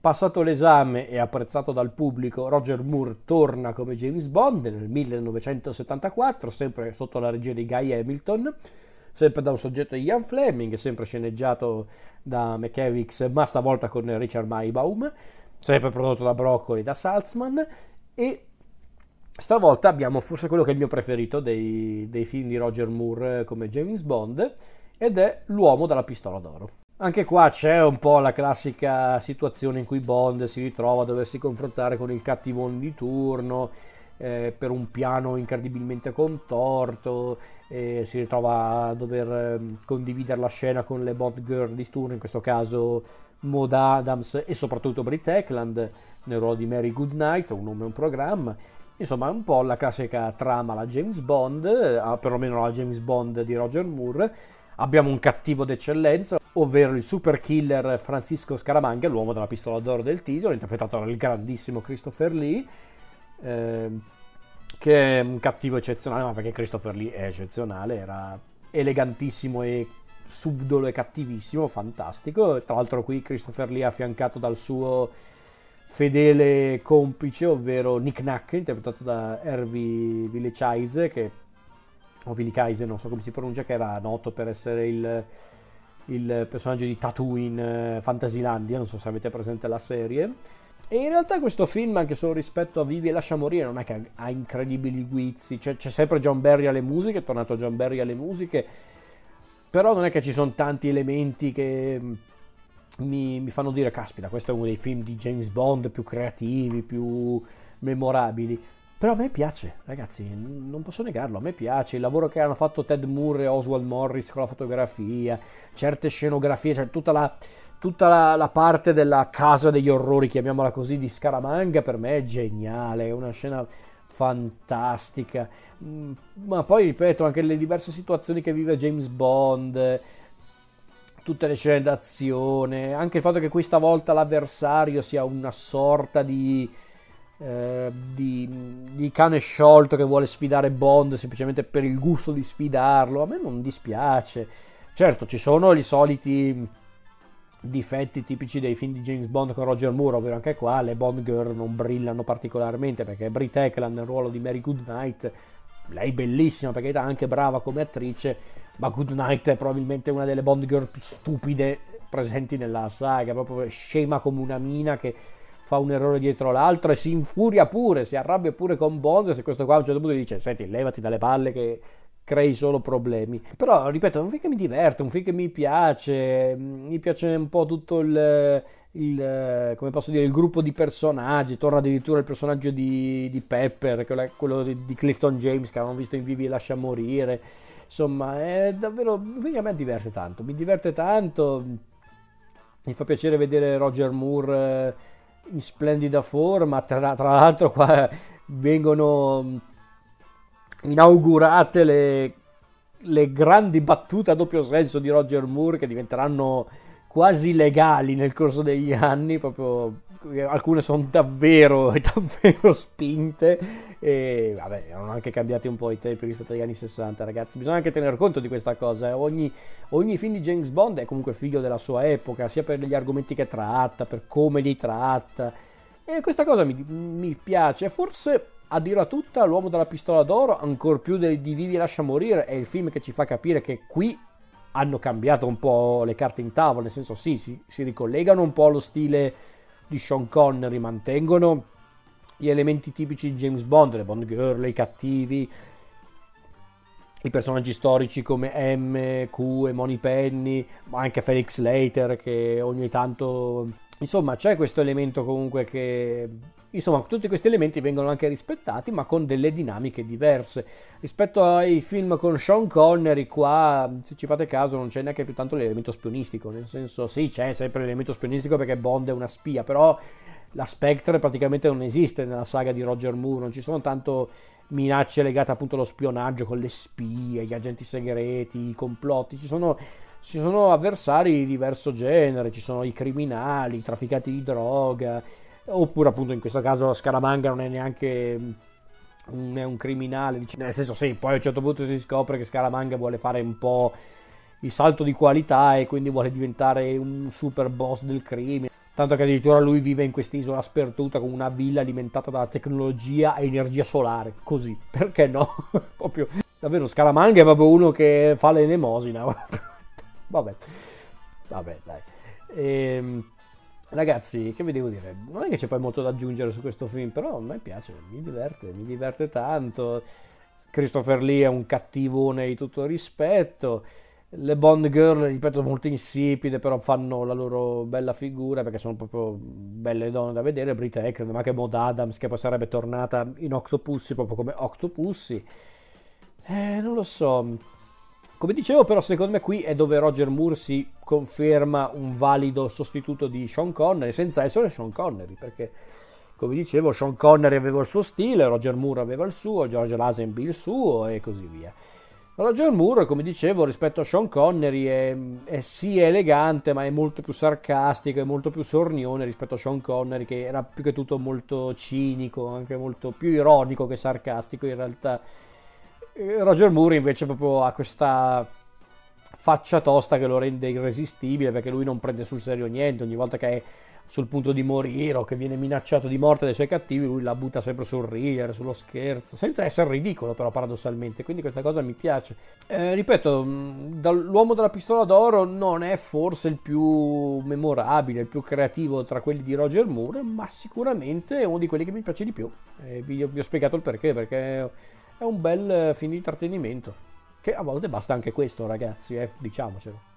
Passato l'esame e apprezzato dal pubblico, Roger Moore torna come James Bond nel 1974, sempre sotto la regia di Guy Hamilton, sempre da un soggetto di Ian Fleming, sempre sceneggiato da McKevics, ma stavolta con Richard Maybaum, sempre prodotto da Broccoli e da Salzman, e stavolta abbiamo forse quello che è il mio preferito dei, dei film di Roger Moore come James Bond, ed è L'uomo dalla pistola d'oro. Anche qua c'è un po' la classica situazione in cui Bond si ritrova a doversi confrontare con il cattivone di turno eh, per un piano incredibilmente contorto, eh, si ritrova a dover eh, condividere la scena con le Bond girl di turno, in questo caso Maud Adams e soprattutto Brit Eklund nel ruolo di Mary Goodnight, un nome e un programma. Insomma, un po' la classica trama, la James Bond, eh, perlomeno la James Bond di Roger Moore. Abbiamo un cattivo d'eccellenza, ovvero il super killer Francisco Scaramanga, l'uomo della pistola d'oro del titolo, interpretato dal grandissimo Christopher Lee, eh, che è un cattivo eccezionale, ma perché Christopher Lee è eccezionale, era elegantissimo e subdolo e cattivissimo, fantastico. Tra l'altro qui Christopher Lee è affiancato dal suo fedele complice, ovvero Nick Nack, interpretato da Hervey Villechise, che o Villechise, non so come si pronuncia, che era noto per essere il il personaggio di Tatooine eh, Fantasylandia, non so se avete presente la serie. E in realtà questo film, anche solo rispetto a Vivi e lascia morire, non è che ha incredibili guizzi. C'è, c'è sempre John Barry alle musiche, è tornato John Barry alle musiche, però non è che ci sono tanti elementi che mm, mi, mi fanno dire, caspita, questo è uno dei film di James Bond più creativi, più memorabili. Però a me piace, ragazzi, non posso negarlo, a me piace il lavoro che hanno fatto Ted Moore e Oswald Morris con la fotografia, certe scenografie, cioè tutta la, tutta la, la parte della casa degli orrori, chiamiamola così, di Scaramanga per me è geniale, è una scena fantastica. Mm, ma poi ripeto, anche le diverse situazioni che vive James Bond, tutte le scene d'azione, anche il fatto che questa volta l'avversario sia una sorta di eh, di, di, cane sciolto che vuole sfidare Bond semplicemente per il gusto di sfidarlo. A me non dispiace. Certo, ci sono i soliti difetti tipici dei film di James Bond con Roger Moore, ovvero anche qua le Bond girl non brillano particolarmente perché Brit Eklund nel ruolo di Mary Goodnight, lei bellissima perché è anche brava come attrice, ma Goodnight è probabilmente una delle Bond girl più stupide presenti nella saga, proprio scema come una mina che fa un errore dietro l'altro e si infuria pure, si arrabbia pure con Bond se questo qua a un certo punto dice senti levati dalle palle che crei solo problemi. Però, ripeto, è un film che mi diverte, un film che mi piace, mi piace un po' tutto il, il come posso dire, il gruppo di personaggi, torna addirittura il personaggio di, di Pepper, quello di, di, Clifton James che avevamo visto in Vivi lascia morire. Insomma, è davvero un film che a me diverte tanto, mi diverte tanto. Mi fa piacere vedere Roger Moore in splendida forma, tra, tra l'altro qua vengono inaugurate le, le grandi battute a doppio senso di Roger Moore che diventeranno quasi legali nel corso degli anni, proprio alcune sono davvero, davvero spinte e vabbè, erano anche cambiati un po' i tempi rispetto agli anni 60, ragazzi. Bisogna anche tener conto di questa cosa. Eh. Ogni, ogni film di James Bond è comunque figlio della sua epoca, sia per gli argomenti che tratta, per come li tratta. E questa cosa mi, mi piace. Forse a dirla tutta, L'uomo della pistola d'oro, ancora più di Vivi lascia morire, è il film che ci fa capire che qui hanno cambiato un po' le carte in tavola, nel senso sì, si, si ricollegano un po' allo stile di Sean Connery, mantengono gli elementi tipici di James Bond, le Bond Girl, i cattivi, i personaggi storici come M, Q e Money Penny, ma anche Felix Slater che ogni tanto... Insomma, c'è questo elemento comunque che Insomma, tutti questi elementi vengono anche rispettati, ma con delle dinamiche diverse. Rispetto ai film con Sean Connery, qua, se ci fate caso, non c'è neanche più tanto l'elemento spionistico. Nel senso, sì, c'è sempre l'elemento spionistico perché Bond è una spia, però la Spectre praticamente non esiste nella saga di Roger Moore. Non ci sono tanto minacce legate appunto allo spionaggio con le spie, gli agenti segreti, i complotti. Ci sono ci sono avversari di diverso genere, ci sono i criminali, i trafficanti di droga, oppure appunto in questo caso Scaramanga non è neanche un, è un criminale, nel senso sì, poi a un certo punto si scopre che Scaramanga vuole fare un po' il salto di qualità e quindi vuole diventare un super boss del crimine. tanto che addirittura lui vive in quest'isola sperduta con una villa alimentata dalla tecnologia e energia solare, così, perché no? proprio, davvero, Scaramanga è proprio uno che fa l'elemosina, vabbè, vabbè, dai. Ehm... Ragazzi, che vi devo dire? Non è che c'è poi molto da aggiungere su questo film, però a me piace, mi diverte, mi diverte tanto. Christopher Lee è un cattivone di tutto rispetto. Le Bond Girl, ripeto, molto insipide, però fanno la loro bella figura perché sono proprio belle donne da vedere. Brit Eckert, ma anche Maud Adams, che poi sarebbe tornata in Octopussy proprio come Octopussy. Eh, non lo so. Come dicevo, però, secondo me qui è dove Roger Moore si conferma un valido sostituto di Sean Connery, senza essere Sean Connery, perché, come dicevo, Sean Connery aveva il suo stile, Roger Moore aveva il suo, George Lazenby il suo e così via. Roger Moore, come dicevo, rispetto a Sean Connery è, è, sì elegante, ma è molto più sarcastico, è molto più sornione rispetto a Sean Connery, che era più che tutto molto cinico, anche molto più ironico che sarcastico in realtà. Roger Moore invece proprio ha questa faccia tosta che lo rende irresistibile perché lui non prende sul serio niente, ogni volta che è sul punto di morire o che viene minacciato di morte dai suoi cattivi, lui la butta sempre sul ridere, sullo scherzo, senza essere ridicolo però paradossalmente, quindi questa cosa mi piace. Eh, ripeto, l'uomo della pistola d'oro non è forse il più memorabile, il più creativo tra quelli di Roger Moore, ma sicuramente è uno di quelli che mi piace di più. Eh, vi, vi ho spiegato il perché, perché è un bel film di intrattenimento. Che a volte basta anche questo, ragazzi, eh, diciamocelo.